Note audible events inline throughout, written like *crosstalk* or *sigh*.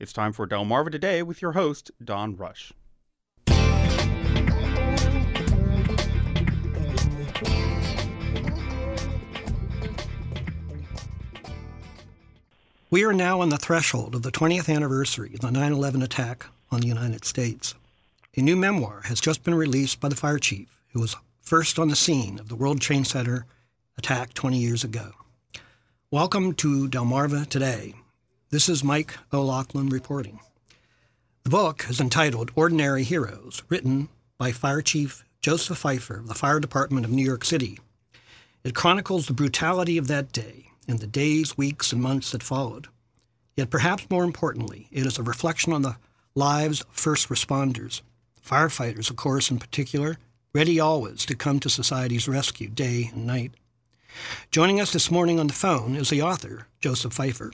It's time for Delmarva Today with your host, Don Rush. We are now on the threshold of the 20th anniversary of the 9 11 attack on the United States. A new memoir has just been released by the fire chief, who was first on the scene of the World Trade Center attack 20 years ago. Welcome to Delmarva Today. This is Mike O'Loughlin reporting. The book is entitled Ordinary Heroes, written by Fire Chief Joseph Pfeifer of the Fire Department of New York City. It chronicles the brutality of that day and the days, weeks, and months that followed. Yet perhaps more importantly, it is a reflection on the lives of first responders, firefighters, of course, in particular, ready always to come to society's rescue day and night. Joining us this morning on the phone is the author, Joseph Pfeifer.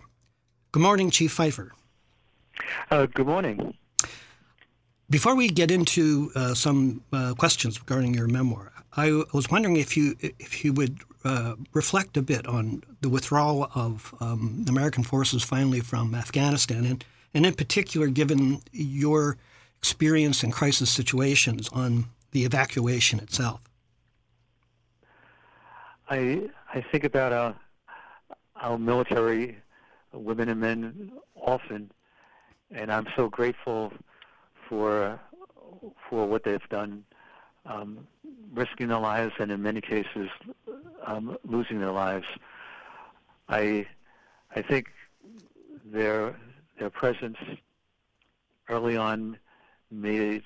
Good morning, Chief Pfeifer. Uh, good morning. Before we get into uh, some uh, questions regarding your memoir, I was wondering if you if you would uh, reflect a bit on the withdrawal of um, American forces finally from Afghanistan, and, and in particular, given your experience in crisis situations on the evacuation itself. I I think about our our military women and men often, and I'm so grateful for for what they've done, um, risking their lives and in many cases um, losing their lives. I I think their their presence early on made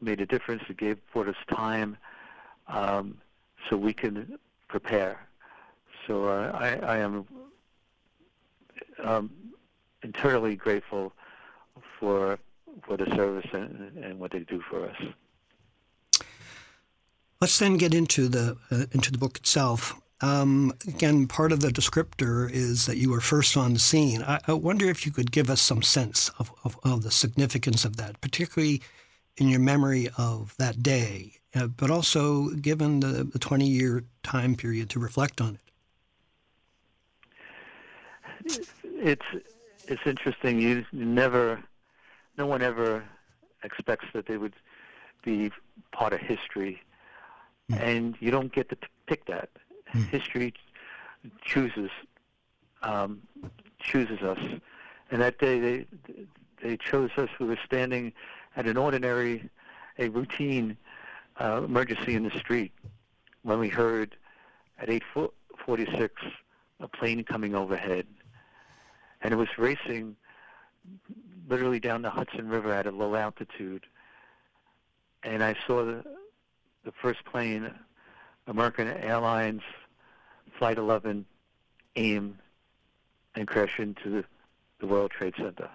made a difference. It gave us time um, so we can prepare. So uh, I, I am um, entirely grateful for for the service and, and what they do for us. Let's then get into the uh, into the book itself. Um, again, part of the descriptor is that you were first on the scene. I, I wonder if you could give us some sense of, of, of, the significance of that, particularly in your memory of that day, uh, but also given the, the 20 year time period to reflect on it. It's it's interesting. You never, no one ever expects that they would be part of history mm. and you don't get to pick that. Mm. History chooses um, chooses us, and that day they they chose us. We were standing at an ordinary, a routine uh, emergency in the street when we heard at 8:46 a plane coming overhead, and it was racing literally down the Hudson River at a low altitude. And I saw the the first plane, American Airlines Flight 11, aim and crash into the, World Trade Center.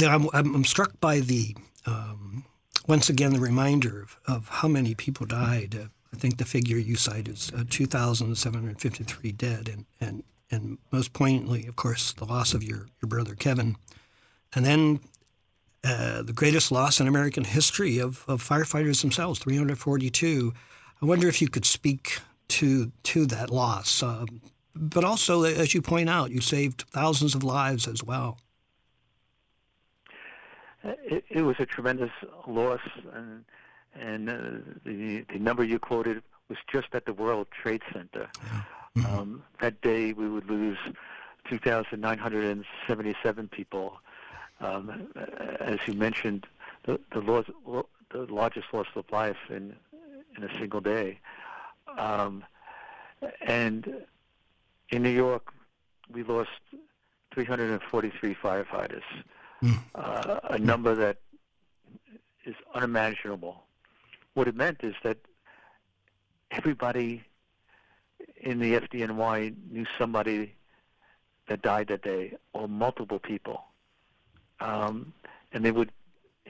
I'm, I'm struck by the, um, once again, the reminder of, of, how many people died. Uh, I think the figure you cite is uh, 2,753 dead, and, and, and most poignantly, of course, the loss of your, your brother Kevin. And then uh, the greatest loss in American history of, of firefighters themselves, 342. I wonder if you could speak to to that loss, uh, but also, as you point out, you saved thousands of lives as well. It, it was a tremendous loss, and and uh, the the number you quoted was just at the World Trade Center. Mm-hmm. Um, that day, we would lose 2,977 people um, as you mentioned, the the, laws, the largest loss of life in in a single day, um, and in New York, we lost 343 firefighters, mm. uh, a number that is unimaginable. What it meant is that everybody in the FDNY knew somebody that died that day, or multiple people. Um, and they would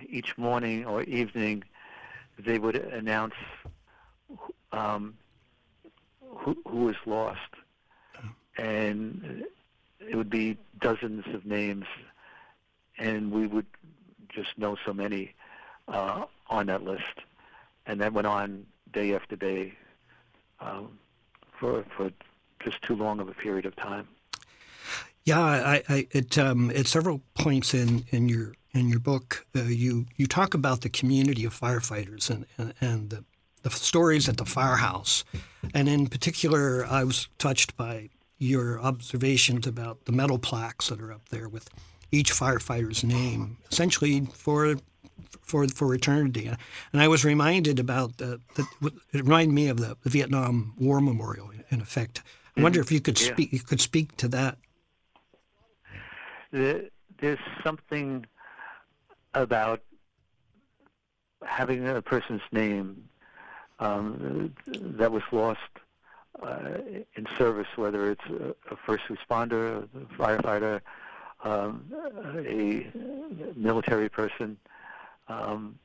each morning or evening they would announce um, who, who was lost, and it would be dozens of names, and we would just know so many uh, on that list, and that went on day after day um, for for just too long of a period of time. Yeah, I, I, it, um, at several points in, in your in your book, uh, you you talk about the community of firefighters and and, and the, the stories at the firehouse, and in particular, I was touched by your observations about the metal plaques that are up there with each firefighter's name, essentially for for for eternity. And I was reminded about the, the it reminded me of the, the Vietnam War Memorial, in effect. I wonder if you could Yeah. speak you could speak to that. There's something about having a person's name um, that was lost uh, in service, whether it's a, a first responder, a firefighter, um, a military person. Um,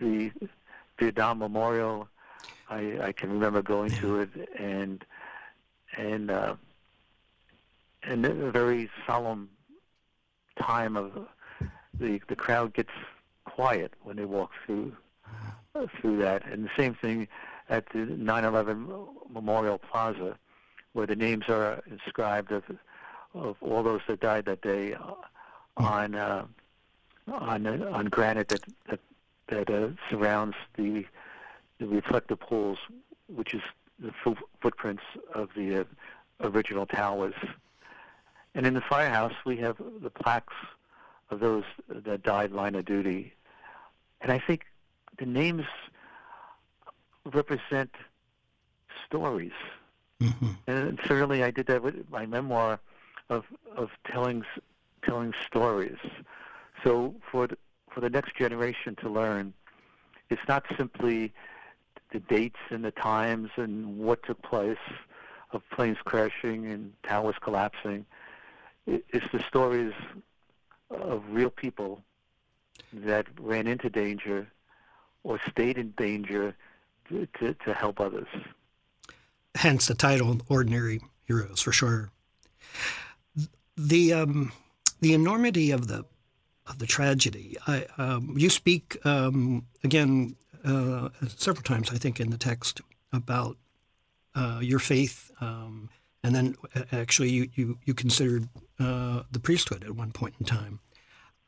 the Vietnam Memorial, I, I can remember going to it and and uh, and a very solemn time of the the crowd gets quiet when they walk through uh, through that, and the same thing at the 9/11 Memorial Plaza, where the names are inscribed of of all those that died that day uh, on uh, on on granite that that that uh, surrounds the the reflective pools, which is the fo- footprints of the uh, original towers. And in the firehouse, we have the plaques of those that died line of duty. And I think the names represent stories. hmm And certainly I did that with my memoir of, of telling, telling stories. So for the, for the next generation to learn, it's not simply the dates and the times and what took place of planes crashing and towers collapsing. It's the stories of real people that ran into danger or stayed in danger to, to, to help others. Hence the title "Ordinary Heroes" for sure. The um, the enormity of the of the tragedy. I, um, you speak um, again uh, several times, I think, in the text about uh, your faith, um, and then uh, actually you you, you considered uh, the priesthood at one point in time.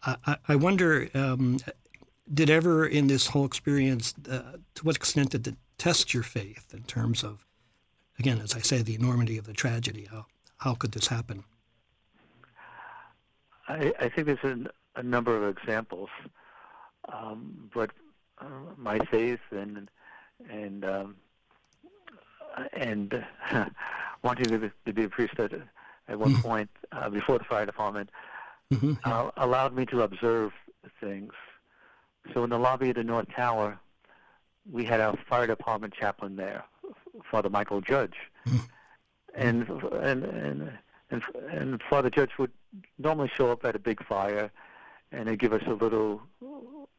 I, I- wonder, um, did ever in this whole experience, uh, to what extent did it test your faith in terms of, again, as I say, the enormity of the tragedy? How how could this happen? I, I think there's a, a number of examples, um, but uh, my faith and and um, and *laughs* wanting to, be- to be a priest at, at one point uh, before the fire department hmm uh, allowed me to observe things. So in the lobby of the North Tower, we had our fire department chaplain there, Father Michael Judge, and and and and and Father Judge would normally show up at a big fire, and they'd give us a little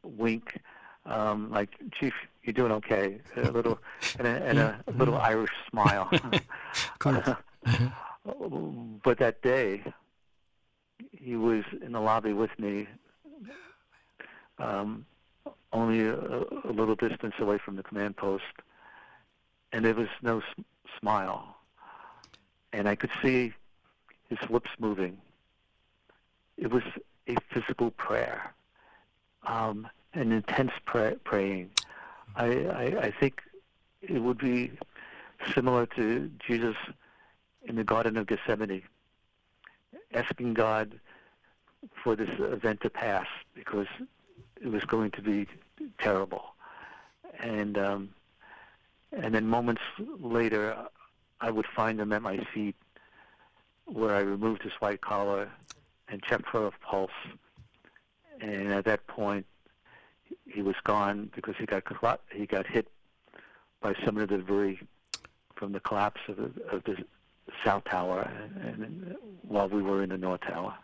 wink, um, like "Chief, you're doing okay," a little and a, and a little Irish smile. *laughs* Course. *laughs* but that day, he was in the lobby with me, um, only a, a little distance away from the command post, and there was no s- smile. And I could see his lips moving. It was a physical prayer, um, an intense pray- praying. I, I, I think it would be similar to Jesus in the Garden of Gethsemane, asking God for this event to pass because it was going to be terrible. And um, and then moments later, I would find him at my feet, where I removed his white collar and checked for a pulse. And at that point, he was gone because he got he got hit by some of the debris from the collapse of the, of the South Tower, and, and while we were in the North Tower.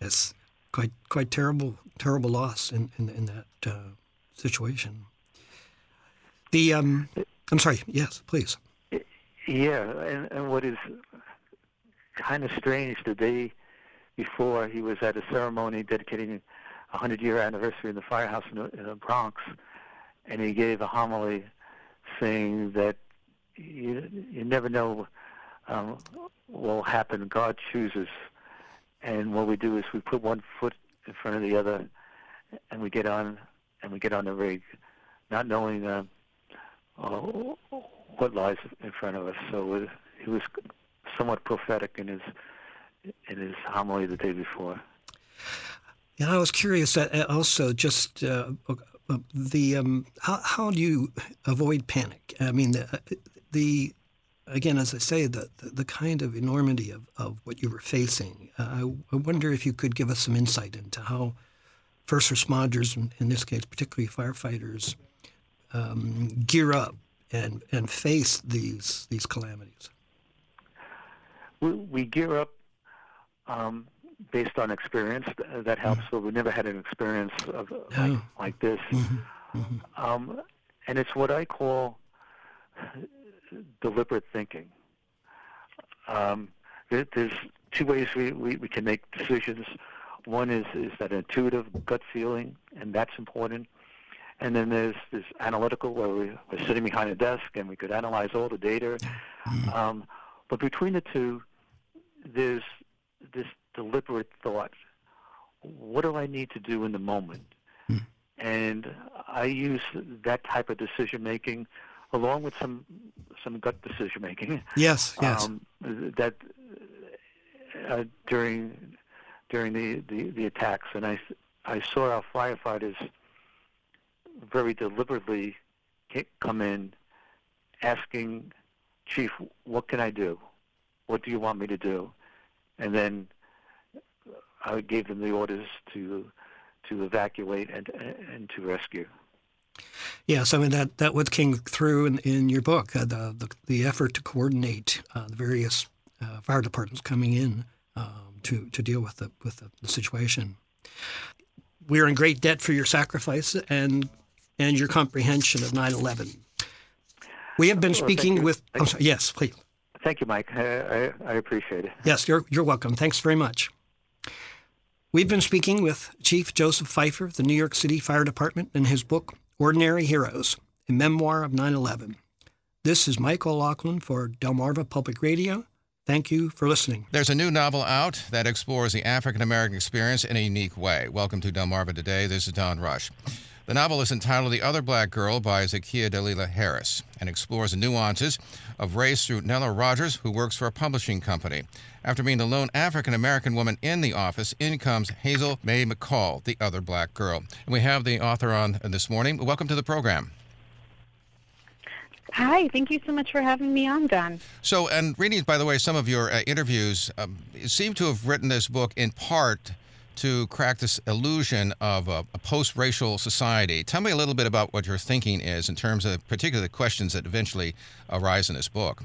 It's quite quite terrible terrible loss in in, in that uh, situation. The um, I'm sorry. Yes, please. Yeah, and, and what is kind of strange, the day before he was at a ceremony dedicating a 100-year anniversary in the firehouse in the, in the Bronx, and he gave a homily saying that you, you never know um, will happen. God chooses, and what we do is we put one foot in front of the other, and we get on and we get on the rig, not knowing uh, uh, what lies in front of us. So it, he was somewhat prophetic in his in his homily the day before. Yeah, I was curious uh, also just uh, uh, the um, how how do you avoid panic? I mean the, the again, as I say, the, the, kind of enormity of, of what you were facing. Uh, I, wonder if you could give us some insight into how first responders, in, in this case, particularly firefighters, um, gear up and, and face these these calamities. We, we gear up um, based on experience. That helps. Mm-hmm. But we never had an experience of like, like this. Mm-hmm. Mm-hmm. Um, and it's what I call deliberate thinking. Um, there's two ways we, we, we can make decisions. One is, is that intuitive gut feeling, and that's important. And then there's this analytical where we, we're sitting behind a desk and we could analyze all the data. Mm-hmm. Um, but between the two, there's this deliberate thought. What do I need to do in the moment? Mm. And I use that type of decision making along with some some gut decision making. Yes, *laughs* yes. Um, that uh, during during the, the, the attacks, and I I saw our firefighters very deliberately come in, asking Chief, "What can I do? What do you want me to do?" And then I gave them the orders to to evacuate and and to rescue. Yes, I mean that that what came through in, in your book, uh, the, the, the effort to coordinate uh, the various uh, fire departments coming in um, to to deal with the with the, the, situation. We're in great debt for your sacrifice and and your comprehension of 9/11. We have been well, speaking with. I'm sorry, yes, please. Thank you, Mike. I, I, I appreciate it. Yes, you're you're welcome. Thanks very much. We've been speaking with Chief Joseph Pfeifer of the New York City Fire Department in his book Ordinary Heroes, a memoir of 9 11. This is Mike O'Loughlin for Delmarva Public Radio. Thank you for listening. There's a new novel out that explores the African American experience in a unique way. Welcome to Delmarva Today. This is Don Rush. The novel is entitled The Other Black Girl by Zakiya Dalila Harris and explores the nuances of race through Nella Rogers, who works for a publishing company. After being the lone African American woman in the office, in comes Hazel Mae McCall, the other black girl. And we have the author on this morning. Welcome to the program. Hi, thank you so much for having me on, Don. So, and reading, by the way, some of your uh, interviews, um, you seem to have written this book in part to crack this illusion of a, a post-racial society. Tell me a little bit about what your thinking is in terms of particular questions that eventually arise in this book.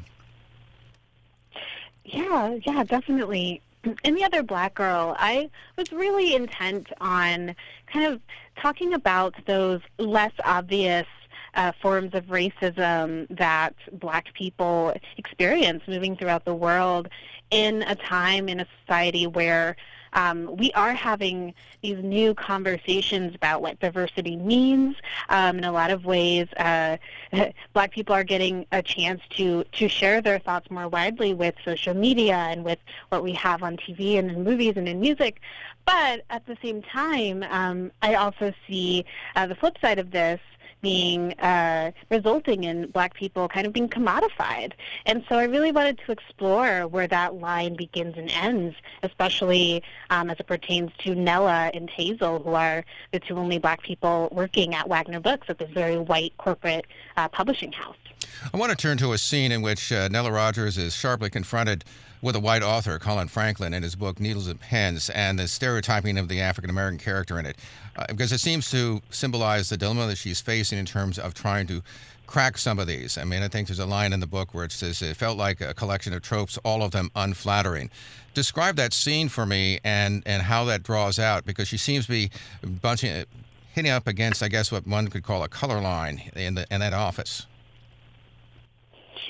Yeah, yeah, definitely. In the other black girl, I was really intent on kind of talking about those less obvious uh, forms of racism that black people experience moving throughout the world in a time in a society where um, we are having these new conversations about what diversity means. Um, in a lot of ways, uh, *laughs* black people are getting a chance to, to share their thoughts more widely with social media and with what we have on TV and in movies and in music. But at the same time, um, I also see uh, the flip side of this being uh, resulting in black people kind of being commodified. And so I really wanted to explore where that line begins and ends, especially um, as it pertains to Nella and Hazel, who are the two only black people working at Wagner Books at this very white corporate uh, publishing house. I want to turn to a scene in which uh, Nella Rogers is sharply confronted with a white author, Colin Franklin, in his book Needles and Pens, and the stereotyping of the African American character in it, uh, because it seems to symbolize the dilemma that she's facing in terms of trying to crack some of these. I mean, I think there's a line in the book where it says it felt like a collection of tropes, all of them unflattering. Describe that scene for me and and how that draws out, because she seems to be bunching, hitting up against, I guess, what one could call a color line in the in that office.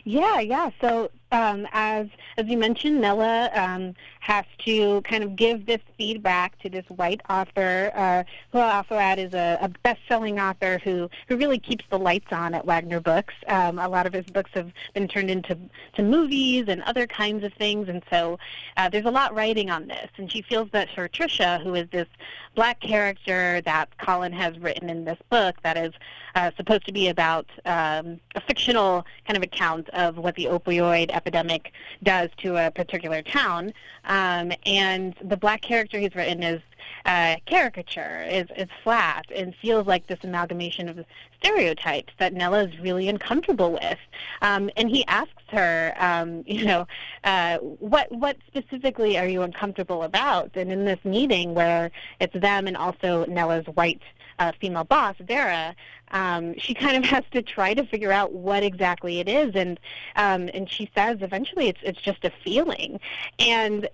Yeah, yeah. So um, as as you mentioned, Nella um, has to kind of give this feedback to this white author, uh, who I'll also add is a, a best-selling author who who really keeps the lights on at Wagner Books. Um, a lot of his books have been turned into to movies and other kinds of things, and so uh, there's a lot writing on this. And she feels that for Trisha, who is this black character that Colin has written in this book, that is uh, supposed to be about um, a fictional kind of account of what the opioid epidemic does to a particular town. And the black character he's written is uh, caricature, is, is flat, and feels like this amalgamation of stereotypes that Nella is really uncomfortable with. Um, and he asks her, um, *laughs* you know, uh, what what specifically are you uncomfortable about? And in this meeting where it's them and also Nella's white uh, female boss, Vera, um, she kind of *laughs* has to try to figure out what exactly it is, and um, and she says eventually it's it's just a feeling, and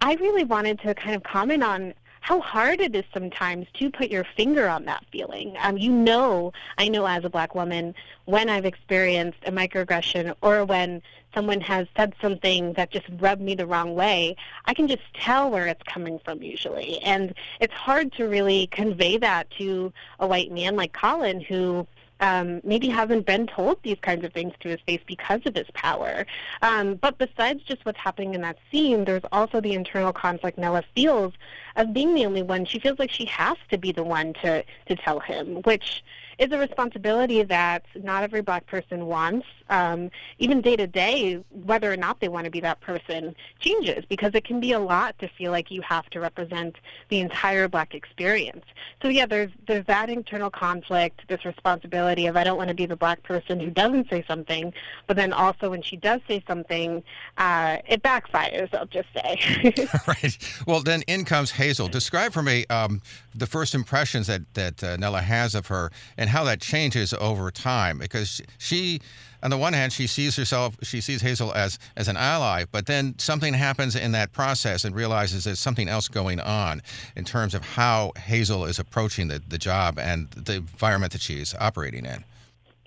I really wanted to kind of comment on how hard it is sometimes to put your finger on that feeling. Um, you know, I know as a black woman, when I've experienced a microaggression or when someone has said something that just rubbed me the wrong way, I can just tell where it's coming from usually. And it's hard to really convey that to a white man like Colin who um, maybe hasn't been told these kinds of things to his face because of his power. Um, but besides just what's happening in that scene, there's also the internal conflict Nella feels of being the only one. She feels like she has to be the one to, to tell him, which is a responsibility that not every black person wants. Um, even day to day, whether or not they want to be that person changes because it can be a lot to feel like you have to represent the entire black experience. So yeah, there's there's that internal conflict, this responsibility of I don't want to be the black person who doesn't say something, but then also when she does say something, uh, it backfires. I'll just say. *laughs* *laughs* right. Well, then in comes Hazel. Describe for me um, the first impressions that that uh, Nella has of her and how that changes over time because she on the one hand she sees herself she sees hazel as as an ally but then something happens in that process and realizes there's something else going on in terms of how hazel is approaching the, the job and the environment that she's operating in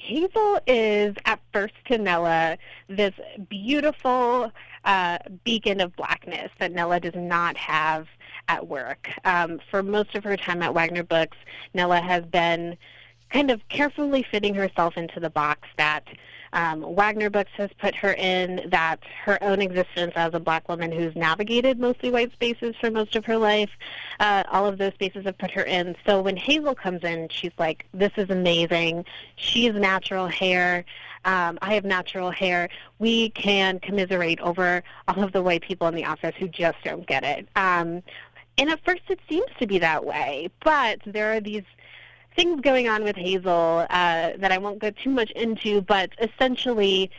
Hazel is at first to Nella this beautiful uh, beacon of blackness that Nella does not have at work. Um, for most of her time at Wagner Books, Nella has been kind of carefully fitting herself into the box that um, Wagner Books has put her in, that her own existence as a black woman who's navigated mostly white spaces for most of her life, uh, all of those spaces have put her in. So when Hazel comes in, she's like, this is amazing. She has natural hair. Um, I have natural hair. We can commiserate over all of the white people in the office who just don't get it. Um, and at first it seems to be that way, but there are these things going on with Hazel uh, that I won't go too much into, but essentially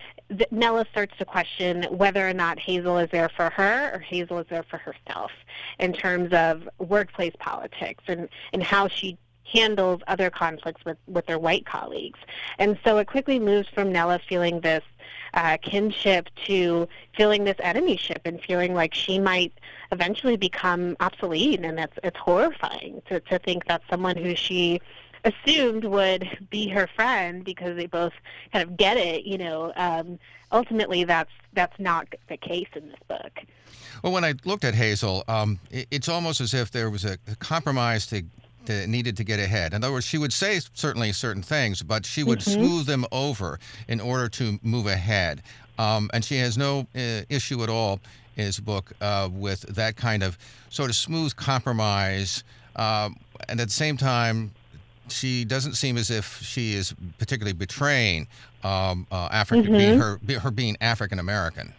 Nella starts to question whether or not Hazel is there for her or Hazel is there for herself in terms of workplace politics and, and how she handles other conflicts with, with their white colleagues. And so it quickly moves from Nella feeling this uh, kinship to feeling this enemyship and feeling like she might eventually become obsolete. And it's, it's horrifying to, to think that someone who she assumed would be her friend because they both kind of get it, you know, um, ultimately that's that's not the case in this book. Well, when I looked at Hazel, um, it, it's almost as if there was a, a compromise to, to, needed to get ahead. In other words, she would say certainly certain things, but she would mm-hmm. smooth them over in order to move ahead. Um, and she has no uh, issue at all in his book uh, with that kind of sort of smooth compromise. Uh, and at the same time, she doesn't seem as if she is particularly betraying um, uh, mm-hmm. being her, her being African American.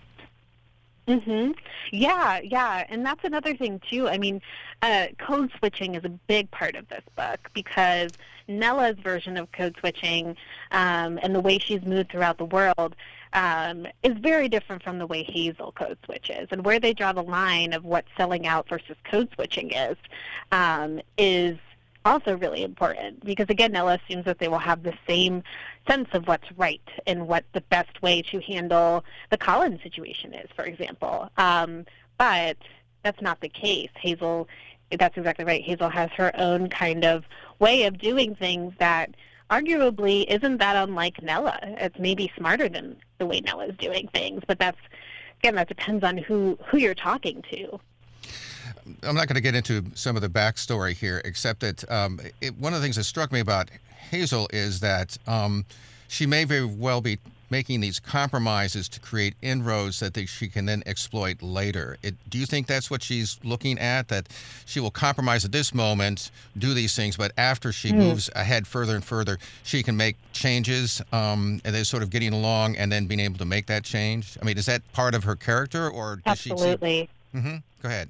Mhm. Yeah, yeah, and that's another thing too. I mean, uh, code switching is a big part of this book because Nella's version of code switching um, and the way she's moved throughout the world um, is very different from the way Hazel code switches. And where they draw the line of what selling out versus code switching is um, is also really important because again Nella assumes that they will have the same sense of what's right and what the best way to handle the Colin's situation is, for example. Um, but that's not the case. Hazel, that's exactly right. Hazel has her own kind of way of doing things that arguably isn't that unlike Nella. It's maybe smarter than the way Nella's doing things, but that's again that depends on who who you're talking to. I'm not going to get into some of the backstory here, except that um, it, one of the things that struck me about Hazel is that um, she may very well be making these compromises to create inroads that they, she can then exploit later. It, do you think that's what she's looking at? That she will compromise at this moment, do these things, but after she mm. moves ahead further and further, she can make changes um, and then sort of getting along and then being able to make that change? I mean, is that part of her character or does Absolutely. she? Mm-hmm. Go ahead.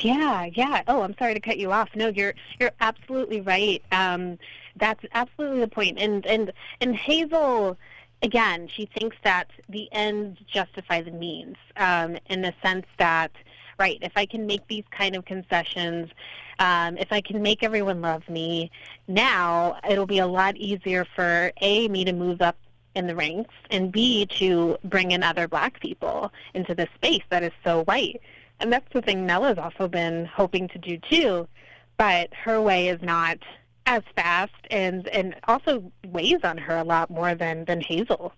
Yeah, yeah. Oh, I'm sorry to cut you off. No, you're you're absolutely right. Um, that's absolutely the point. And and and Hazel, again, she thinks that the ends justify the means, um, in the sense that, right, if I can make these kind of concessions, um, if I can make everyone love me, now it'll be a lot easier for a me to move up in the ranks, and b to bring in other black people into this space that is so white. And that's the thing Nella's also been hoping to do too, but her way is not as fast and and also weighs on her a lot more than than Hazel.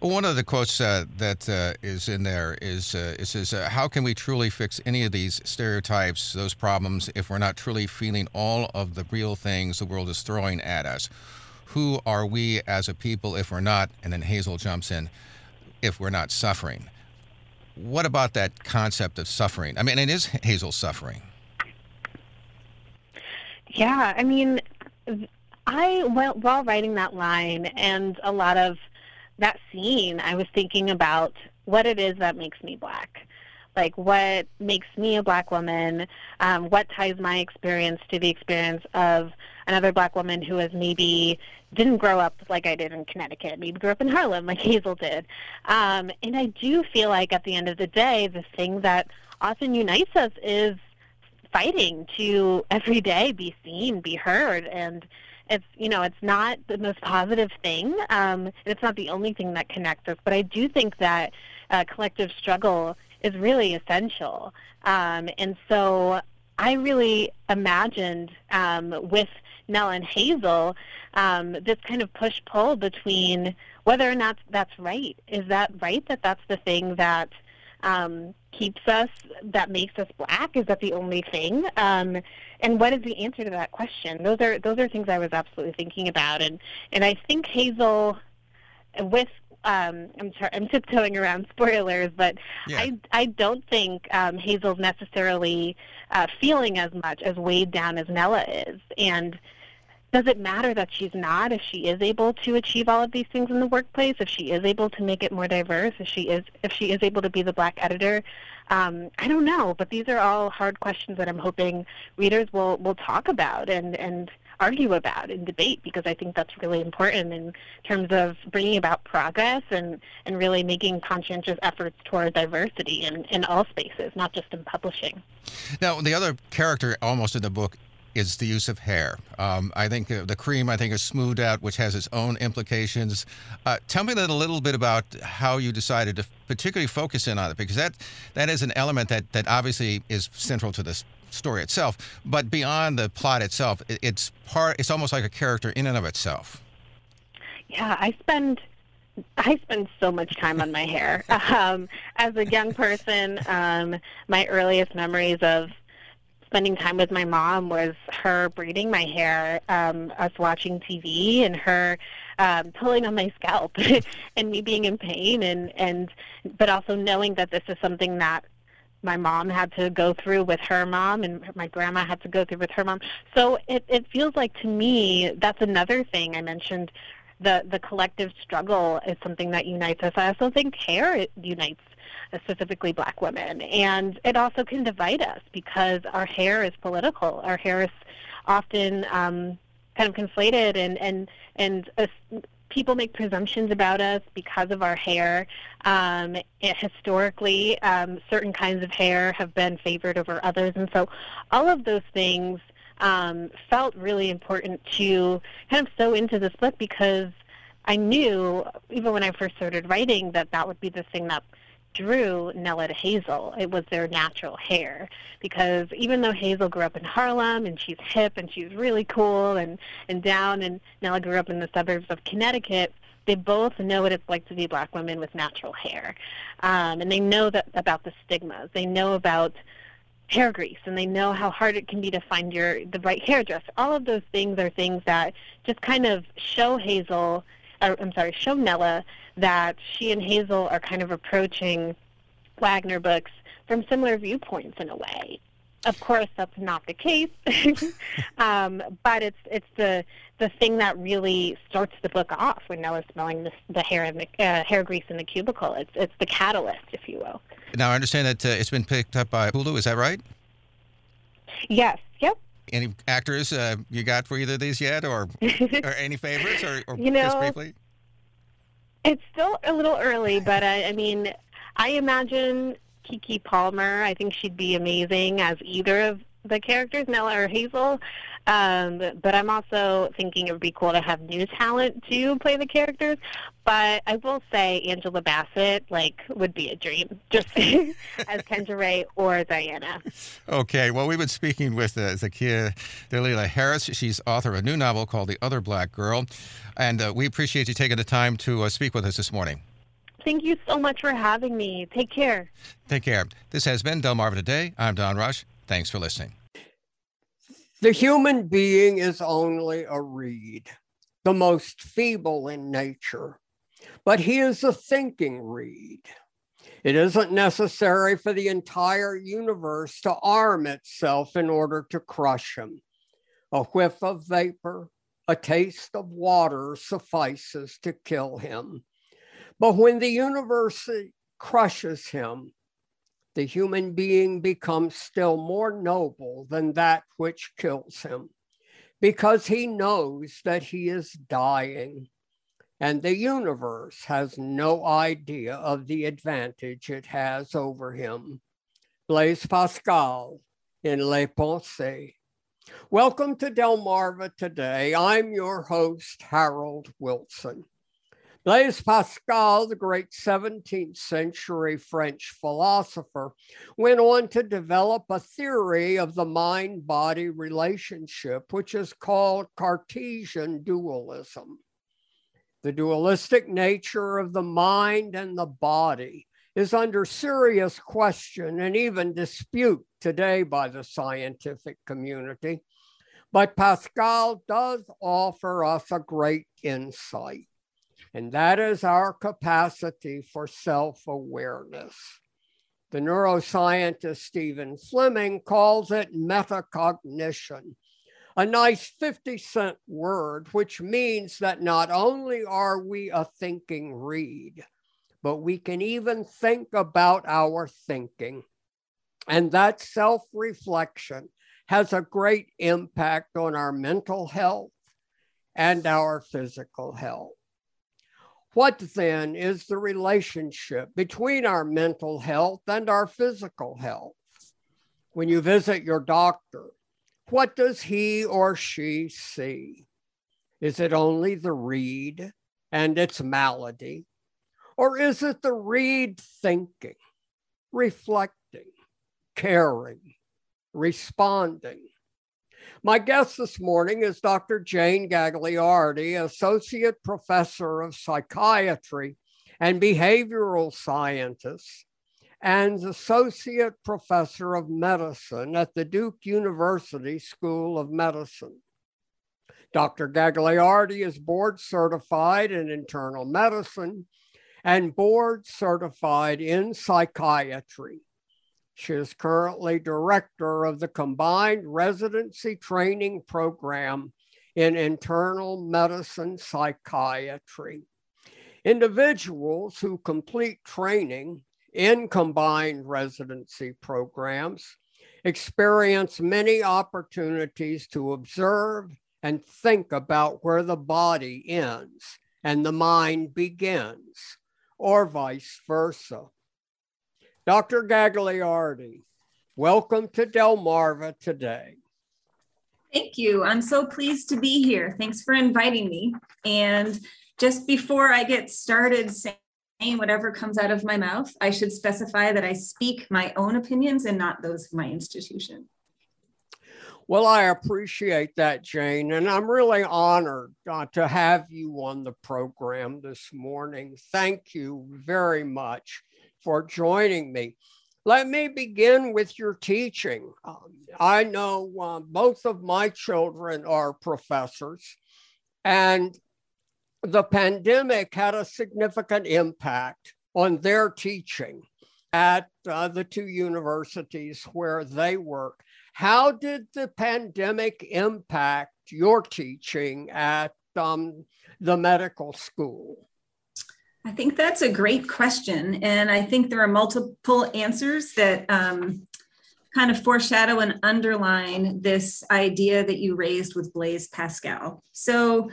One of the quotes uh, that uh, is in there is uh, it says, uh, "How can we truly fix any of these stereotypes, those problems, if we're not truly feeling all of the real things the world is throwing at us? Who are we as a people if we're not?" And then Hazel jumps in, "If we're not suffering." What about that concept of suffering? I mean, it is Hazel suffering. Yeah, I mean, I while, while writing that line and a lot of that scene, I was thinking about what it is that makes me black. Like what makes me a black woman, um, what ties my experience to the experience of another black woman who has maybe didn't grow up like I did in Connecticut, maybe grew up in Harlem like *laughs* Hazel did. Um, and I do feel like at the end of the day, the thing that often unites us is fighting to every day be seen, be heard, and it's you know it's not the most positive thing. Um, it's not the only thing that connects us, but I do think that uh, collective struggle is really essential. Um, and so I really imagined um, with Nell and Hazel um, this kind of push pull between whether or not that's right. Is that right that that's the thing that um, keeps us, that makes us black? Is that the only thing? Um, and what is the answer to that question? Those are those are things I was absolutely thinking about, and and I think Hazel, with um, I'm sorry, I'm tiptoeing around *laughs* spoilers, but yeah. I I don't think um, Hazel's necessarily uh, feeling as much as weighed down as Nella is, and does it matter that she's not if she is able to achieve all of these things in the workplace if she is able to make it more diverse if she is if she is able to be the black editor? Um, i don't know but these are all hard questions that i'm hoping readers will will talk about. And and argue about and debate because i think that's really important in terms of bringing about progress and and really making conscientious efforts toward diversity in in all spaces not just in publishing now the other character almost in the book is the use of hair. Um, I think uh, the cream, I think, is smoothed out, which has its own implications. Uh, tell me a little bit about how you decided to particularly focus in on it, because that that is an element that that obviously is central to this story itself. But beyond the plot itself, it's part. It's almost like a character in and of itself. Yeah, I spend I spend so much time on my hair. *laughs* Um, as a young person, um, my earliest memories of spending time with my mom was her braiding my hair, um, us watching TV, and her um, pulling on my scalp, *laughs* and me being in pain, and and but also knowing that this is something that my mom had to go through with her mom and my grandma had to go through with her mom. So it, it feels like to me that's another thing I mentioned the the collective struggle is something that unites us. I also think hair it unites specifically black women. And it also can divide us because our hair is political. Our hair is often um, kind of conflated and, and, and uh, people make presumptions about us because of our hair. Um, it, historically, um, certain kinds of hair have been favored over others. And so all of those things um, felt really important to kind of sew into this book because I knew, even when I first started writing, that that would be the thing that drew Nella to Hazel. It was their natural hair because even though Hazel grew up in Harlem and she's hip and she's really cool and and down, and Nella grew up in the suburbs of Connecticut, they both know what it's like to be black women with natural hair, um, and they know that about the stigmas. They know about hair grease and they know how hard it can be to find your the right hairdresser. All of those things are things that just kind of show Hazel, or I'm sorry, show Nella that she and Hazel are kind of approaching Wagner books from similar viewpoints in a way. Of course, that's not the case, *laughs* um, but it's it's the the thing that really starts the book off when Nella's smelling the, the hair and the uh, hair grease in the cubicle. It's it's the catalyst, if you will. Now I understand that uh, it's been picked up by Hulu. Is that right? Yes. Yep. Any actors uh, you got for either of these yet, or, *laughs* or any favorites, or, or you know, just briefly? It's still a little early, but I, I mean, I imagine Keke Palmer. I think she'd be amazing as either of the characters, Nella or Hazel. Um, but I'm also thinking it would be cool to have new talent to play the characters. But I will say Angela Bassett, like, would be a dream, just *laughs* as Kendra Rae or Diana. Okay. Well, we've been speaking with uh, Zakiya Dalila Harris. She's author of a new novel called The Other Black Girl. And uh, we appreciate you taking the time to uh, speak with us this morning. Thank you so much for having me. Take care. Take care. This has been Delmarva Today. I'm Don Rush. Thanks for listening. The human being is only a reed, the most feeble in nature, but he is a thinking reed. It isn't necessary for the entire universe to arm itself in order to crush him. A whiff of vapor, a taste of water suffices to kill him. But when the universe crushes him, the human being becomes still more noble than that which kills him because he knows that he is dying. And the universe has no idea of the advantage it has over him. Blaise Pascal in Les Pensées. Welcome to Delmarva today. I'm your host, Harold Wilson. Blaise Pascal, the great 17th century French philosopher, went on to develop a theory of the mind body relationship, which is called Cartesian dualism. The dualistic nature of the mind and the body is under serious question and even dispute today by the scientific community. But Pascal does offer us a great insight and that is our capacity for self awareness. The neuroscientist Stephen Fleming calls it metacognition, a nice 50 cent word, which means that not only are we a thinking reed, but we can even think about our thinking. And that self reflection has a great impact on our mental health and our physical health. What then is the relationship between our mental health and our physical health? When you visit your doctor, what does he or she see? Is it only the reed and its malady? Or is it the reed thinking, reflecting, caring, responding? My guest this morning is Dr. Jane Gagliardi, Associate Professor of Psychiatry and Behavioral Scientist, and Associate Professor of Medicine at the Duke University School of Medicine. Dr. Gagliardi is board certified in internal medicine and board certified in psychiatry. She is currently director of the Combined Residency Training Program in Internal Medicine Psychiatry. Individuals who complete training in combined residency programs experience many opportunities to observe and think about where the body ends and the mind begins, or vice versa. Dr. Gagliardi, welcome to Delmarva today. Thank you. I'm so pleased to be here. Thanks for inviting me. And just before I get started saying whatever comes out of my mouth, I should specify that I speak my own opinions and not those of my institution. Well, I appreciate that, Jane, and I'm really honored uh, to have you on the program this morning. Thank you very much for joining me. Let me begin with your teaching. Um, I know uh, both of my children are professors, and the pandemic had a significant impact on their teaching at uh, the two universities where they work. How did the pandemic impact your teaching at um, the medical school? I think that's a great question. And I think there are multiple answers that um, kind of foreshadow and underline this idea that you raised with Blaise Pascal. So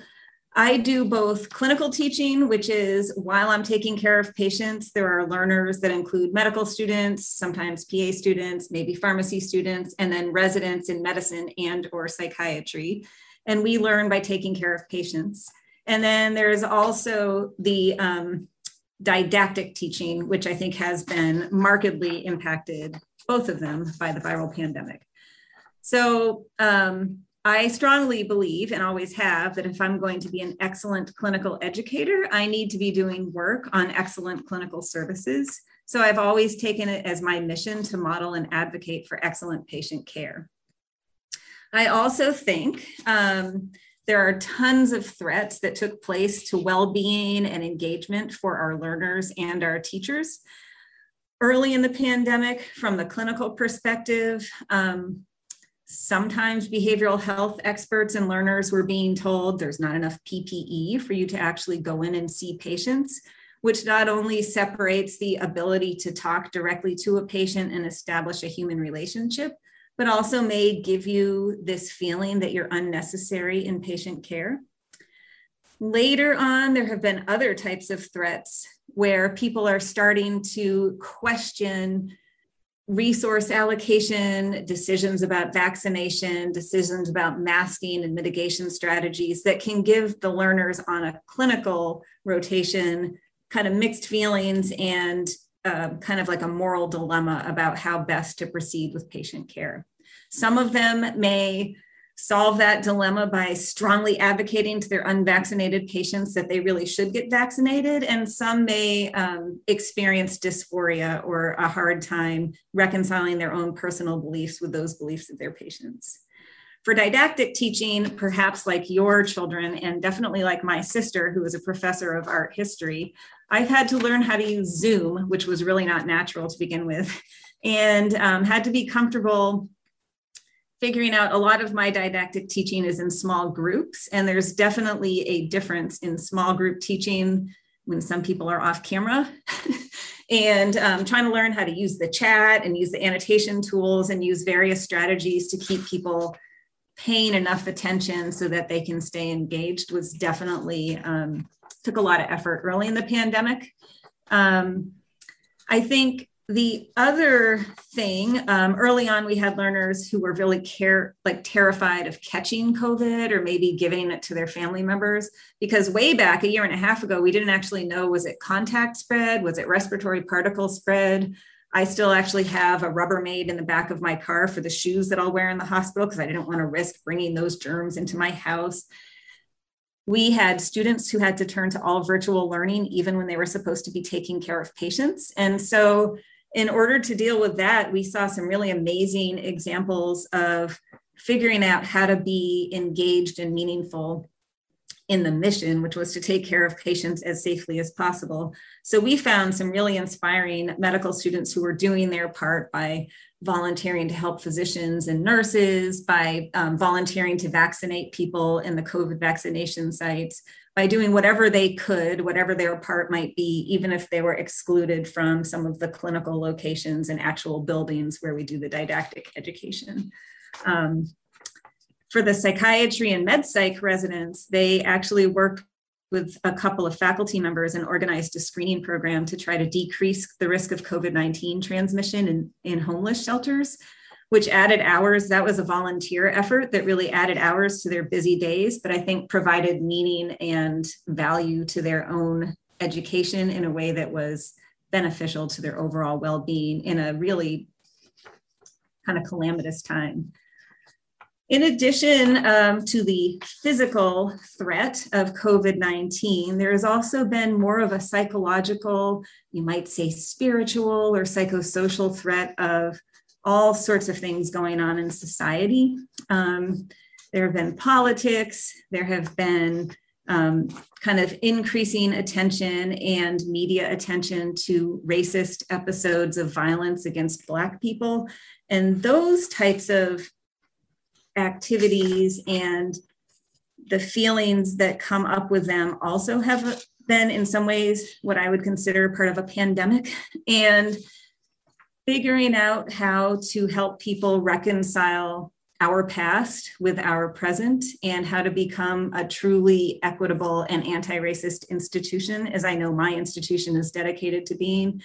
I do both clinical teaching, which is while I'm taking care of patients, there are learners that include medical students, sometimes PA students, maybe pharmacy students, and then residents in medicine and or psychiatry. And we learn by taking care of patients. And then there's also the um, didactic teaching, which I think has been markedly impacted, both of them, by the viral pandemic. So um, I strongly believe and always have that if I'm going to be an excellent clinical educator, I need to be doing work on excellent clinical services. So I've always taken it as my mission to model and advocate for excellent patient care. I also think um, there are tons of threats that took place to well-being and engagement for our learners and our teachers. Early in the pandemic, from the clinical perspective, um, Sometimes behavioral health experts and learners were being told there's not enough PPE for you to actually go in and see patients, which not only separates the ability to talk directly to a patient and establish a human relationship, but also may give you this feeling that you're unnecessary in patient care. Later on, there have been other types of threats where people are starting to question resource allocation, decisions about vaccination, decisions about masking and mitigation strategies that can give the learners on a clinical rotation kind of mixed feelings and uh, kind of like a moral dilemma about how best to proceed with patient care. Some of them may solve that dilemma by strongly advocating to their unvaccinated patients that they really should get vaccinated. And some may um, experience dysphoria or a hard time reconciling their own personal beliefs with those beliefs of their patients. For didactic teaching, perhaps like your children, and definitely like my sister, who is a professor of art history, I've had to learn how to use Zoom, which was really not natural to begin with, and um, had to be comfortable figuring out a lot of my didactic teaching is in small groups and there's definitely a difference in small group teaching when some people are off camera *laughs* and um, trying to learn how to use the chat and use the annotation tools and use various strategies to keep people paying enough attention so that they can stay engaged was definitely um, took a lot of effort early in the pandemic. Um, i think the other thing um, early on we had learners who were really care like terrified of catching covid or maybe giving it to their family members because way back a year and a half ago we didn't actually know was it contact spread? Was it respiratory particle spread? I still actually have a rubbermaid in the back of my car for the shoes that i'll wear in the hospital because i didn't want to risk bringing those germs into my house we had students who had to turn to all virtual learning even when they were supposed to be taking care of patients and so in order to deal with that, we saw some really amazing examples of figuring out how to be engaged and meaningful in the mission, which was to take care of patients as safely as possible. So we found some really inspiring medical students who were doing their part by volunteering to help physicians and nurses, by um, volunteering to vaccinate people in the COVID vaccination sites, by doing whatever they could, whatever their part might be, even if they were excluded from some of the clinical locations and actual buildings where we do the didactic education. Um, for the psychiatry and med psych residents, they actually worked with a couple of faculty members and organized a screening program to try to decrease the risk of COVID 19 transmission in, in homeless shelters which added hours. That was a volunteer effort that really added hours to their busy days, but I think provided meaning and value to their own education in a way that was beneficial to their overall well-being in a really kind of calamitous time. In addition um, to the physical threat of COVID 19, there has also been more of a psychological, you might say spiritual or psychosocial threat of all sorts of things going on in society. Um, there have been politics, there have been um, kind of increasing attention and media attention to racist episodes of violence against Black people. And those types of activities and the feelings that come up with them also have been, in some ways, what I would consider part of a pandemic. *laughs* And figuring out how to help people reconcile our past with our present and how to become a truly equitable and anti-racist institution as i know my institution is dedicated to being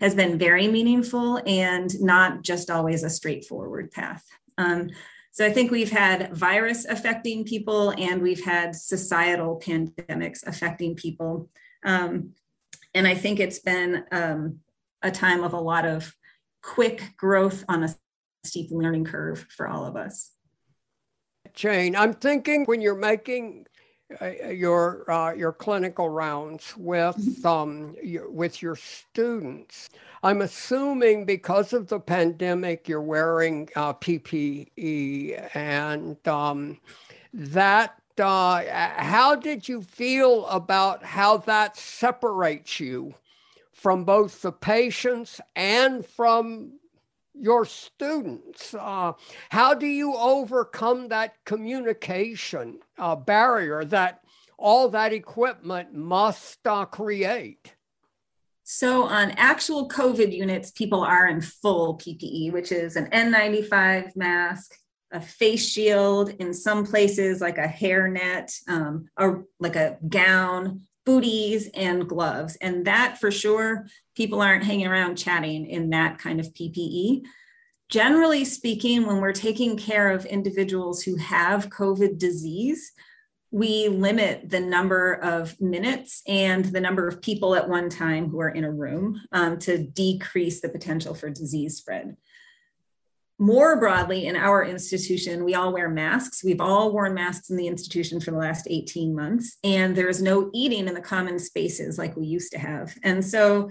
has been very meaningful and not just always a straightforward path um, so i think we've had virus affecting people and we've had societal pandemics affecting people um, and i think it's been um, a time of a lot of quick growth on a steep learning curve for all of us. Jane, I'm thinking when you're making uh, your uh, your clinical rounds with mm-hmm. um, your, with your students. I'm assuming because of the pandemic, you're wearing uh, PPE, and um, that. Uh, how did you feel about how that separates you from both the patients and from your students. Uh, how do you overcome that communication uh, barrier that all that equipment must uh, create? So, on actual COVID units, people are in full PPE, which is an N95 mask, a face shield, in some places, like a hairnet, um, or like a gown, booties and gloves. And that for sure, people aren't hanging around chatting in that kind of PPE. Generally speaking, when we're taking care of individuals who have COVID disease, we limit the number of minutes and the number of people at one time who are in a room um, to decrease the potential for disease spread more broadly in our institution, we all wear masks. We've all worn masks in the institution for the last 18 months, and there's no eating in the common spaces like we used to have. And so,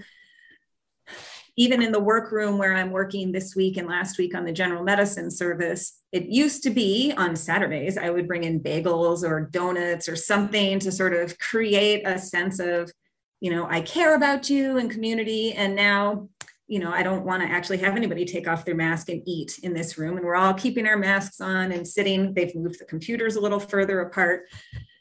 even in the workroom where I'm working this week and last week on the general medicine service, it used to be on Saturdays, I would bring in bagels or donuts or something to sort of create a sense of, you know, I care about you and community. And now you know, I don't want to actually have anybody take off their mask and eat in this room. And we're all keeping our masks on and sitting. They've moved the computers a little further apart.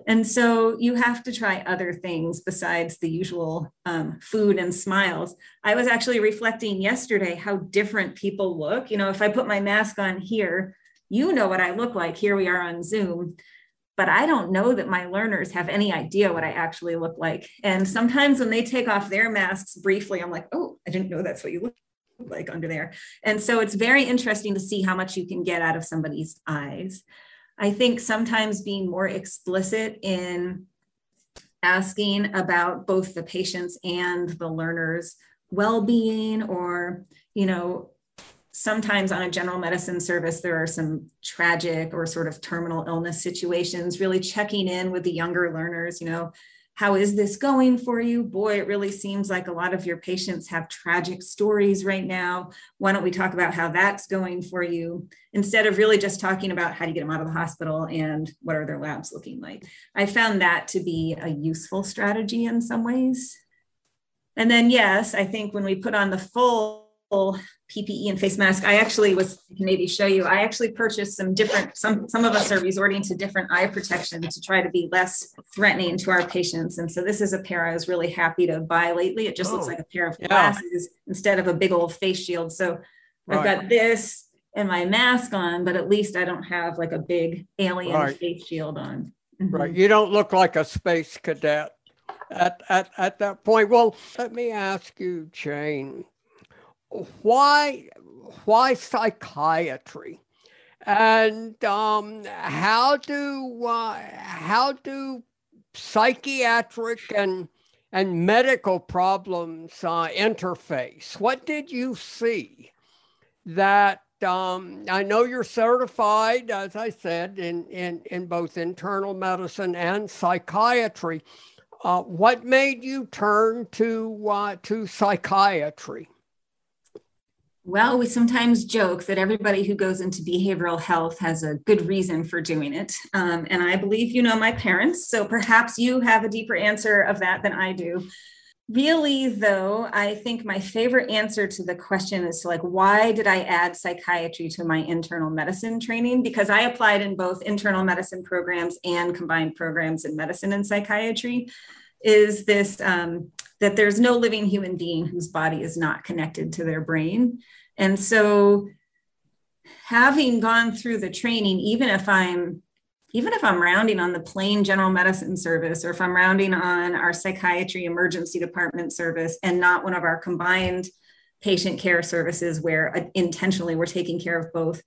And so you have to try other things besides the usual um, food and smiles. I was actually reflecting yesterday how different people look. You know, if I put my mask on here, you know what I look like. Here we are on Zoom but I don't know that my learners have any idea what I actually look like. And sometimes when they take off their masks briefly, I'm like, oh, I didn't know that's what you look like under there. And so it's very interesting to see how much you can get out of somebody's eyes. I think sometimes being more explicit in asking about both the patients and the learners well-being or you know sometimes on a general medicine service, there are some tragic or sort of terminal illness situations, really checking in with the younger learners, you know, how is this going for you? Boy, it really seems like a lot of your patients have tragic stories right now. Why don't we talk about how that's going for you instead of really just talking about how to get them out of the hospital and what are their labs looking like? I found that to be a useful strategy in some ways. And then, yes, I think when we put on the full PPE and face mask. I actually was can maybe show you. I actually purchased some different. Some some of us are resorting to different eye protection to try to be less threatening to our patients. And so this is a pair I was really happy to buy lately. It just oh, looks like a pair of glasses instead of a big old face shield. So right. I've got this and my mask on, but at least I don't have like a big alien right. face shield on. Mm-hmm. Right. You don't look like a space cadet at, at, at that point. Well, let me ask you, Jane, why why psychiatry and um, how do uh, how do psychiatric and and medical problems uh, interface. What did you see that um, I know you're certified, as I said, in, in, in both internal medicine and psychiatry. Uh, what made you turn to, uh, to psychiatry? Well, we sometimes joke that everybody who goes into behavioral health has a good reason for doing it. Um, and I believe you know my parents, so perhaps you have a deeper answer of that than I do. Really, though, I think my favorite answer to the question is to like, why did I add psychiatry to my internal medicine training? Because I applied in both internal medicine programs and combined programs in medicine and psychiatry. Is this um, that there's no living human being whose body is not connected to their brain. And so having gone through the training, even if I'm even if I'm rounding on the plain general medicine service or if I'm rounding on our psychiatry emergency department service and not one of our combined patient care services where uh, intentionally we're taking care of both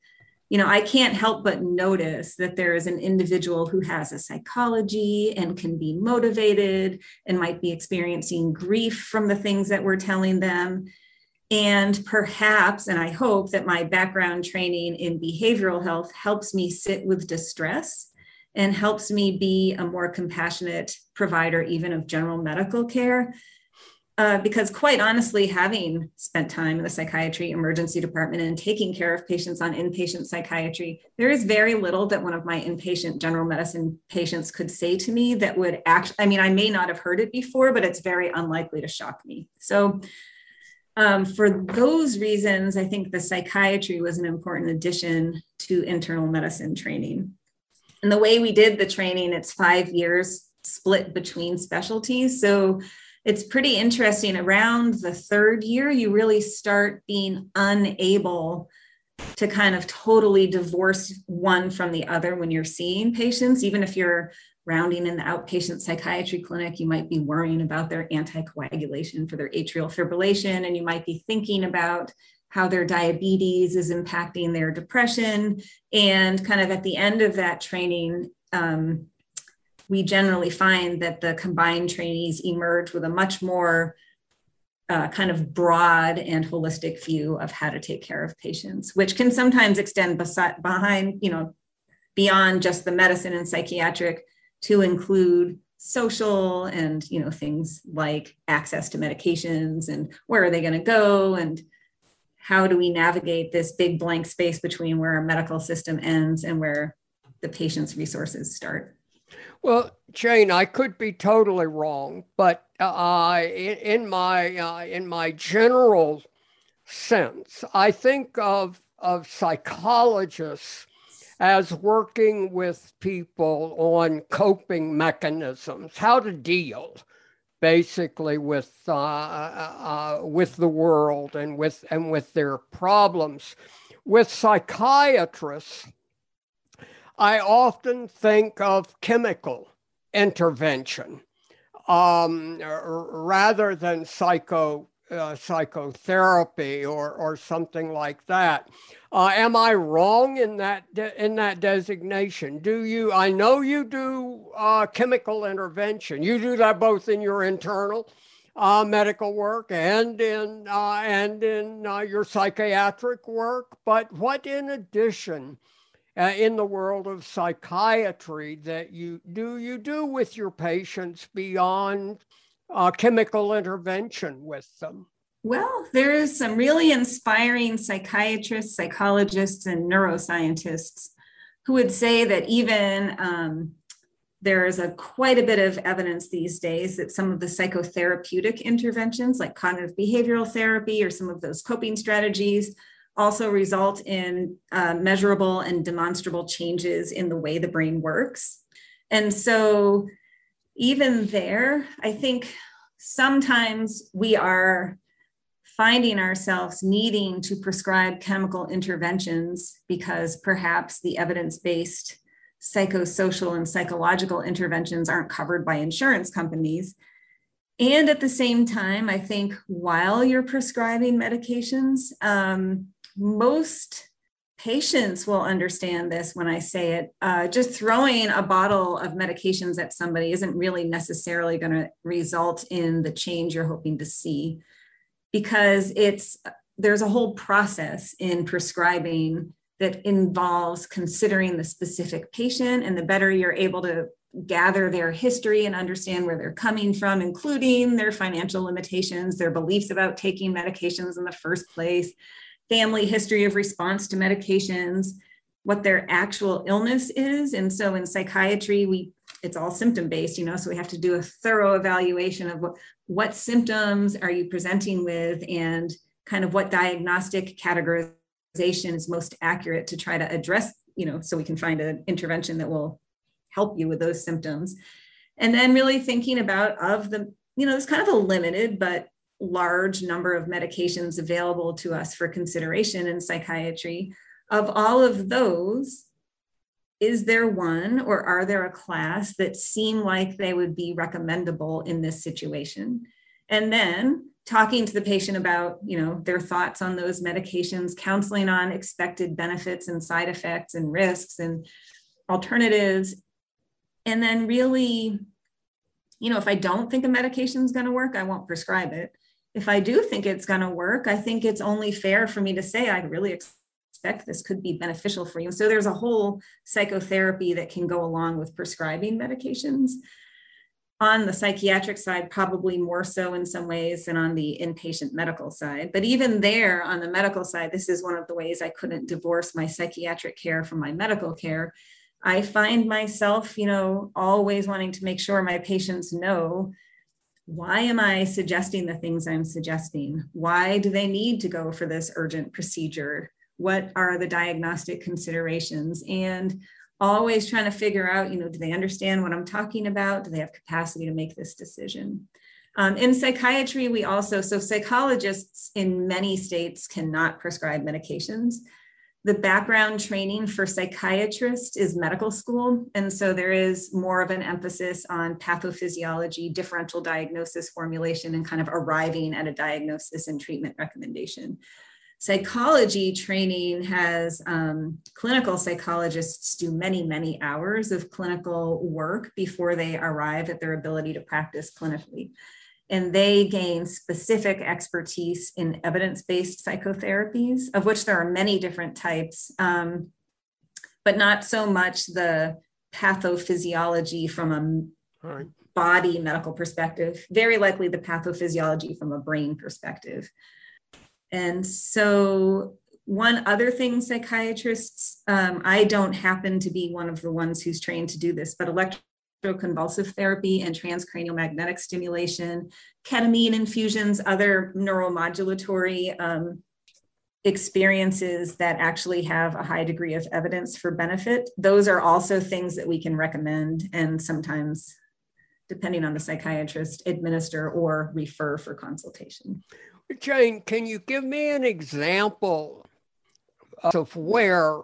you know, I can't help but notice that there is an individual who has a psychology and can be motivated and might be experiencing grief from the things that we're telling them. And perhaps, and I hope that my background training in behavioral health helps me sit with distress and helps me be a more compassionate provider, even of general medical care uh, because quite honestly, having spent time in the psychiatry emergency department and taking care of patients on inpatient psychiatry, there is very little that one of my inpatient general medicine patients could say to me that would actually, I mean, I may not have heard it before, but it's very unlikely to shock me. So, um, for those reasons, I think the psychiatry was an important addition to internal medicine training. And the way we did the training, it's five years split between specialties. So, it's pretty interesting. Around the third year, you really start being unable to kind of totally divorce one from the other when you're seeing patients. Even if you're rounding in the outpatient psychiatry clinic, you might be worrying about their anticoagulation for their atrial fibrillation, and you might be thinking about how their diabetes is impacting their depression. And kind of at the end of that training, um, we generally find that the combined trainees emerge with a much more uh, kind of broad and holistic view of how to take care of patients, which can sometimes extend behind, you know, beyond just the medicine and psychiatric to include social and you know things like access to medications and where are they going to go and how do we navigate this big blank space between where our medical system ends and where the patient's resources start well, Jane, I could be totally wrong, but uh, in, in, my uh, in my general sense, I think of of psychologists as working with people on coping mechanisms, how to deal basically with uh, uh, uh with the world and with and with their problems. With psychiatrists, I often think of chemical intervention um, rather than psycho uh, psychotherapy or or something like that. Uh, am I wrong in that de- in that designation? Do you? I know you do uh, chemical intervention. You do that both in your internal uh, medical work and in uh, and in uh, your psychiatric work. But what in addition? Uh, in the world of psychiatry that you do you do with your patients beyond uh, chemical intervention with them? Well, there is some really inspiring psychiatrists, psychologists, and neuroscientists who would say that even um, there is a quite a bit of evidence these days that some of the psychotherapeutic interventions, like cognitive behavioral therapy or some of those coping strategies, also result in uh, measurable and demonstrable changes in the way the brain works. And so, even there, I think sometimes we are finding ourselves needing to prescribe chemical interventions because perhaps the evidence based psychosocial and psychological interventions aren't covered by insurance companies. And at the same time, I think while you're prescribing medications, um, most patients will understand this when I say it. Uh, just throwing a bottle of medications at somebody isn't really necessarily going to result in the change you're hoping to see because it's there's a whole process in prescribing that involves considering the specific patient and the better you're able to gather their history and understand where they're coming from including their financial limitations their beliefs about taking medications in the first place family history of response to medications, what their actual illness is. And so in psychiatry, we it's all symptom based, you know, so we have to do a thorough evaluation of what, what symptoms are you presenting with and kind of what diagnostic categorization is most accurate to try to address, you know, so we can find an intervention that will help you with those symptoms. And then really thinking about of the, you know, it's kind of a limited but large number of medications available to us for consideration in psychiatry. Of all of those, is there one or are there a class that seem like they would be recommendable in this situation? And then talking to the patient about, you know, their thoughts on those medications, counseling on expected benefits and side effects and risks and alternatives. And then really, you know, if I don't think a medication is going to work, I won't prescribe it if I do think it's going to work, I think it's only fair for me to say I really expect this could be beneficial for you. So there's a whole psychotherapy that can go along with prescribing medications. On the psychiatric side, probably more so in some ways than on the inpatient medical side. But even there, on the medical side, this is one of the ways I couldn't divorce my psychiatric care from my medical care. I find myself, you know, always wanting to make sure my patients know why am I suggesting the things I'm suggesting? Why do they need to go for this urgent procedure? What are the diagnostic considerations? And always trying to figure out, you know, do they understand what I'm talking about? Do they have capacity to make this decision? Um, in psychiatry, we also, so psychologists in many states cannot prescribe medications the background training for psychiatrists is medical school. And so there is more of an emphasis on pathophysiology, differential diagnosis formulation, and kind of arriving at a diagnosis and treatment recommendation. Psychology training has um, clinical psychologists do many, many hours of clinical work before they arrive at their ability to practice clinically and they gain specific expertise in evidence-based psychotherapies, of which there are many different types, um, but not so much the pathophysiology from a right. body medical perspective, very likely the pathophysiology from a brain perspective. And so one other thing psychiatrists, um, I don't happen to be one of the ones who's trained to do this, but electro convulsive therapy and transcranial magnetic stimulation, ketamine infusions, other neuromodulatory um, experiences that actually have a high degree of evidence for benefit. Those are also things that we can recommend and sometimes, depending on the psychiatrist, administer or refer for consultation. Jane, can you give me an example of where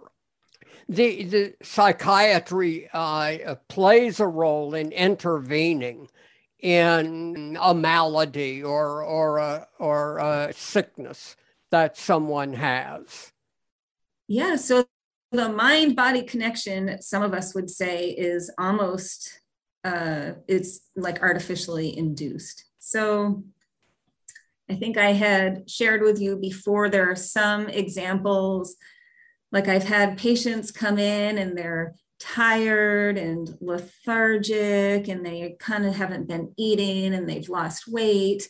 the, the psychiatry uh, plays a role in intervening in a malady or or a, or a sickness that someone has. Yeah, so the mind body connection, some of us would say, is almost uh, it's like artificially induced. So I think I had shared with you before. There are some examples like I've had patients come in and they're tired and lethargic and they kind of haven't been eating and they've lost weight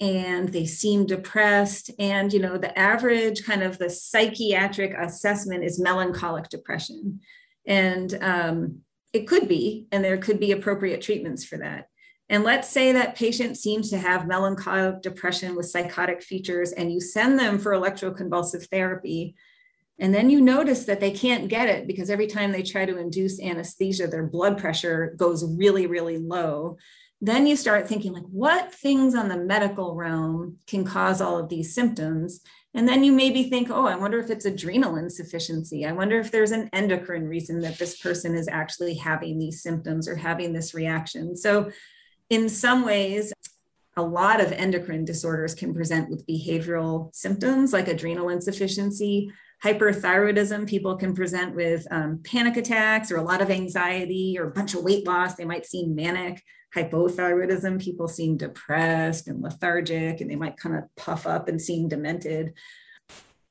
and they seem depressed. And you know the average kind of the psychiatric assessment is melancholic depression. And um, it could be and there could be appropriate treatments for that. And let's say that patient seems to have melancholic depression with psychotic features and you send them for electroconvulsive therapy and then you notice that they can't get it because every time they try to induce anesthesia, their blood pressure goes really, really low. Then you start thinking, like, what things on the medical realm can cause all of these symptoms? And then you maybe think, oh, I wonder if it's adrenal insufficiency. I wonder if there's an endocrine reason that this person is actually having these symptoms or having this reaction. So, in some ways, a lot of endocrine disorders can present with behavioral symptoms like adrenal insufficiency hyperthyroidism, people can present with um, panic attacks or a lot of anxiety or a bunch of weight loss. They might seem manic. Hypothyroidism, people seem depressed and lethargic, and they might kind of puff up and seem demented.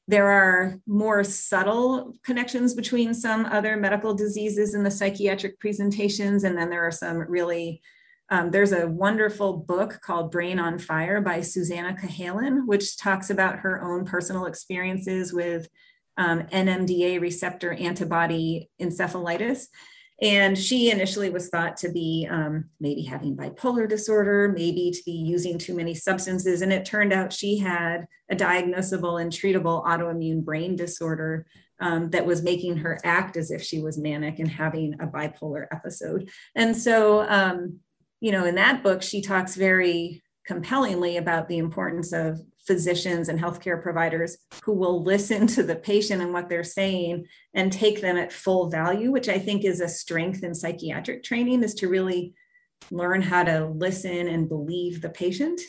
There are more subtle connections between some other medical diseases in the psychiatric presentations, and then there are some really um, there's a wonderful book called Brain on Fire by Susannah Cahalan, which talks about her own personal experiences with um, NMDA receptor antibody encephalitis. And she initially was thought to be um, maybe having bipolar disorder, maybe to be using too many substances. And it turned out she had a diagnosable and treatable autoimmune brain disorder um, that was making her act as if she was manic and having a bipolar episode. And so, um, you know, in that book, she talks very compellingly about the importance of physicians and healthcare providers who will listen to the patient and what they're saying and take them at full value, which I think is a strength in psychiatric training, is to really learn how to listen and believe the patient.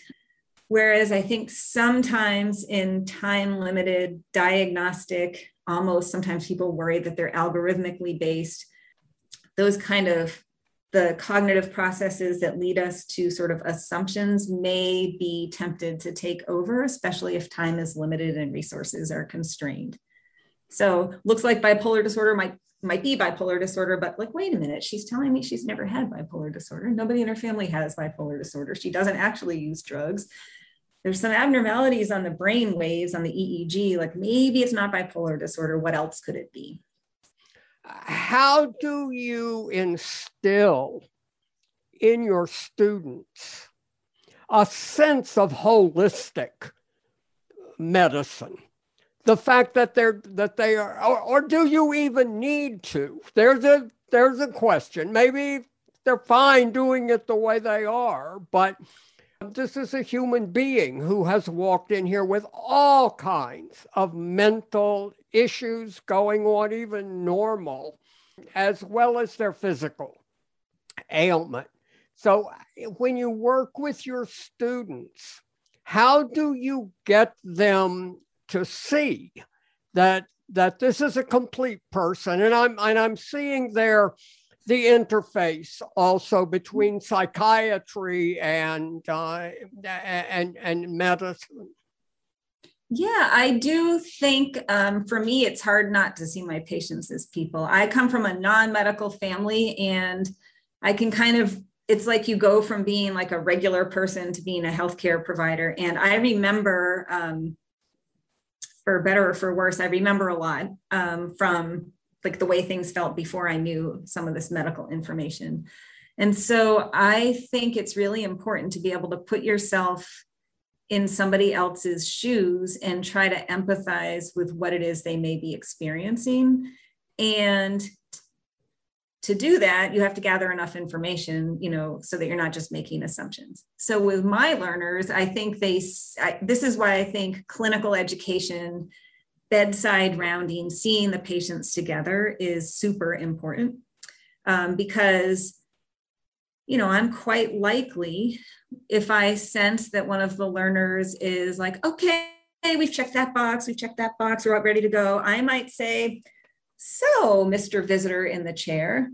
Whereas I think sometimes in time limited diagnostic, almost sometimes people worry that they're algorithmically based. Those kind of the cognitive processes that lead us to sort of assumptions may be tempted to take over, especially if time is limited and resources are constrained. So looks like bipolar disorder might might be bipolar disorder, but like, wait a minute, she's telling me she's never had bipolar disorder. Nobody in her family has bipolar disorder. She doesn't actually use drugs. There's some abnormalities on the brain waves on the EEG, like maybe it's not bipolar disorder. What else could it be? How do you instill in your students a sense of holistic medicine? The fact that they're that they are, or, or do you even need to? There's a there's a question. Maybe they're fine doing it the way they are, but this is a human being who has walked in here with all kinds of mental issues going on, even normal, as well as their physical ailment. So, when you work with your students, how do you get them to see that that this is a complete person? And I'm and I'm seeing there the interface also between psychiatry and uh, and and medicine. Yeah, I do think um, for me, it's hard not to see my patients as people. I come from a non medical family, and I can kind of, it's like you go from being like a regular person to being a healthcare provider. And I remember, um, for better or for worse, I remember a lot um, from like the way things felt before I knew some of this medical information. And so I think it's really important to be able to put yourself in somebody else's shoes and try to empathize with what it is they may be experiencing and to do that you have to gather enough information you know so that you're not just making assumptions so with my learners i think they I, this is why i think clinical education bedside rounding seeing the patients together is super important um, because you know, I'm quite likely if I sense that one of the learners is like, okay, we've checked that box, we've checked that box, we're all ready to go. I might say, so, Mr. Visitor in the chair,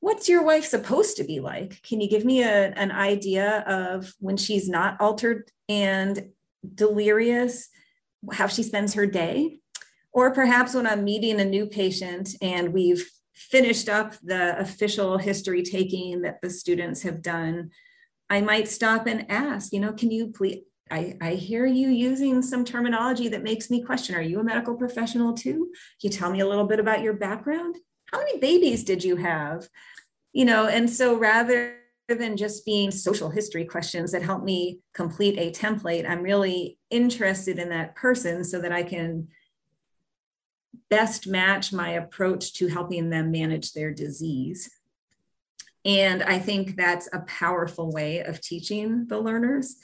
what's your wife supposed to be like? Can you give me a, an idea of when she's not altered and delirious, how she spends her day? Or perhaps when I'm meeting a new patient and we've finished up the official history taking that the students have done, I might stop and ask, you know, can you please, I, I hear you using some terminology that makes me question, are you a medical professional too? Can you tell me a little bit about your background? How many babies did you have? You know, and so rather than just being social history questions that help me complete a template, I'm really interested in that person so that I can best match my approach to helping them manage their disease. And I think that's a powerful way of teaching the learners.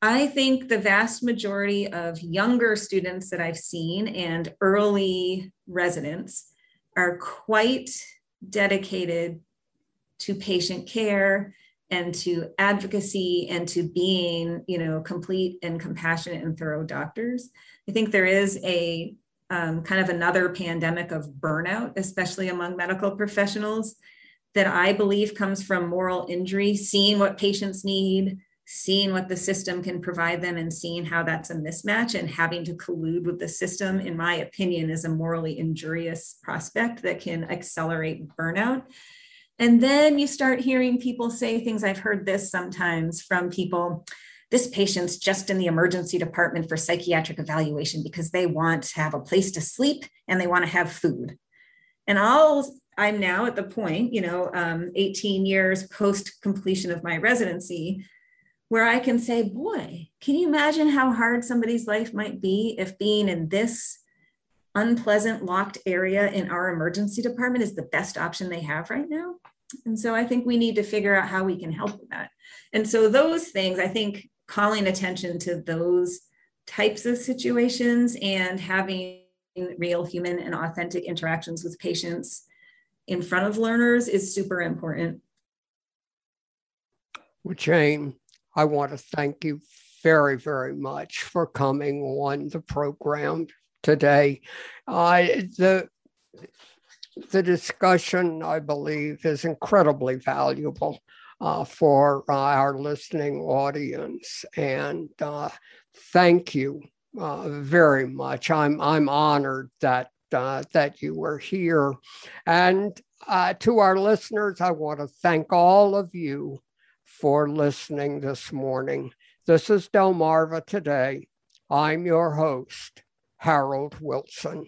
I think the vast majority of younger students that I've seen and early residents are quite dedicated to patient care and to advocacy and to being, you know, complete and compassionate and thorough doctors. I think there is a um, kind of another pandemic of burnout, especially among medical professionals, that I believe comes from moral injury, seeing what patients need, seeing what the system can provide them, and seeing how that's a mismatch, and having to collude with the system, in my opinion, is a morally injurious prospect that can accelerate burnout. And then you start hearing people say things. I've heard this sometimes from people this patient's just in the emergency department for psychiatric evaluation because they want to have a place to sleep and they want to have food. And I'll, I'm now at the point, you know, um, 18 years post completion of my residency, where I can say, boy, can you imagine how hard somebody's life might be if being in this unpleasant locked area in our emergency department is the best option they have right now? And so I think we need to figure out how we can help with that. And so those things, I think calling attention to those types of situations and having real human and authentic interactions with patients in front of learners is super important. Well, Jane, I want to thank you very, very much for coming on the program today. Uh, the the discussion, I believe, is incredibly valuable uh, for uh, our listening audience. And uh, thank you uh, very much. I'm, I'm honored that, uh, that you were here. And uh, to our listeners, I want to thank all of you for listening this morning. This is Delmarva Today. I'm your host, Harold Wilson.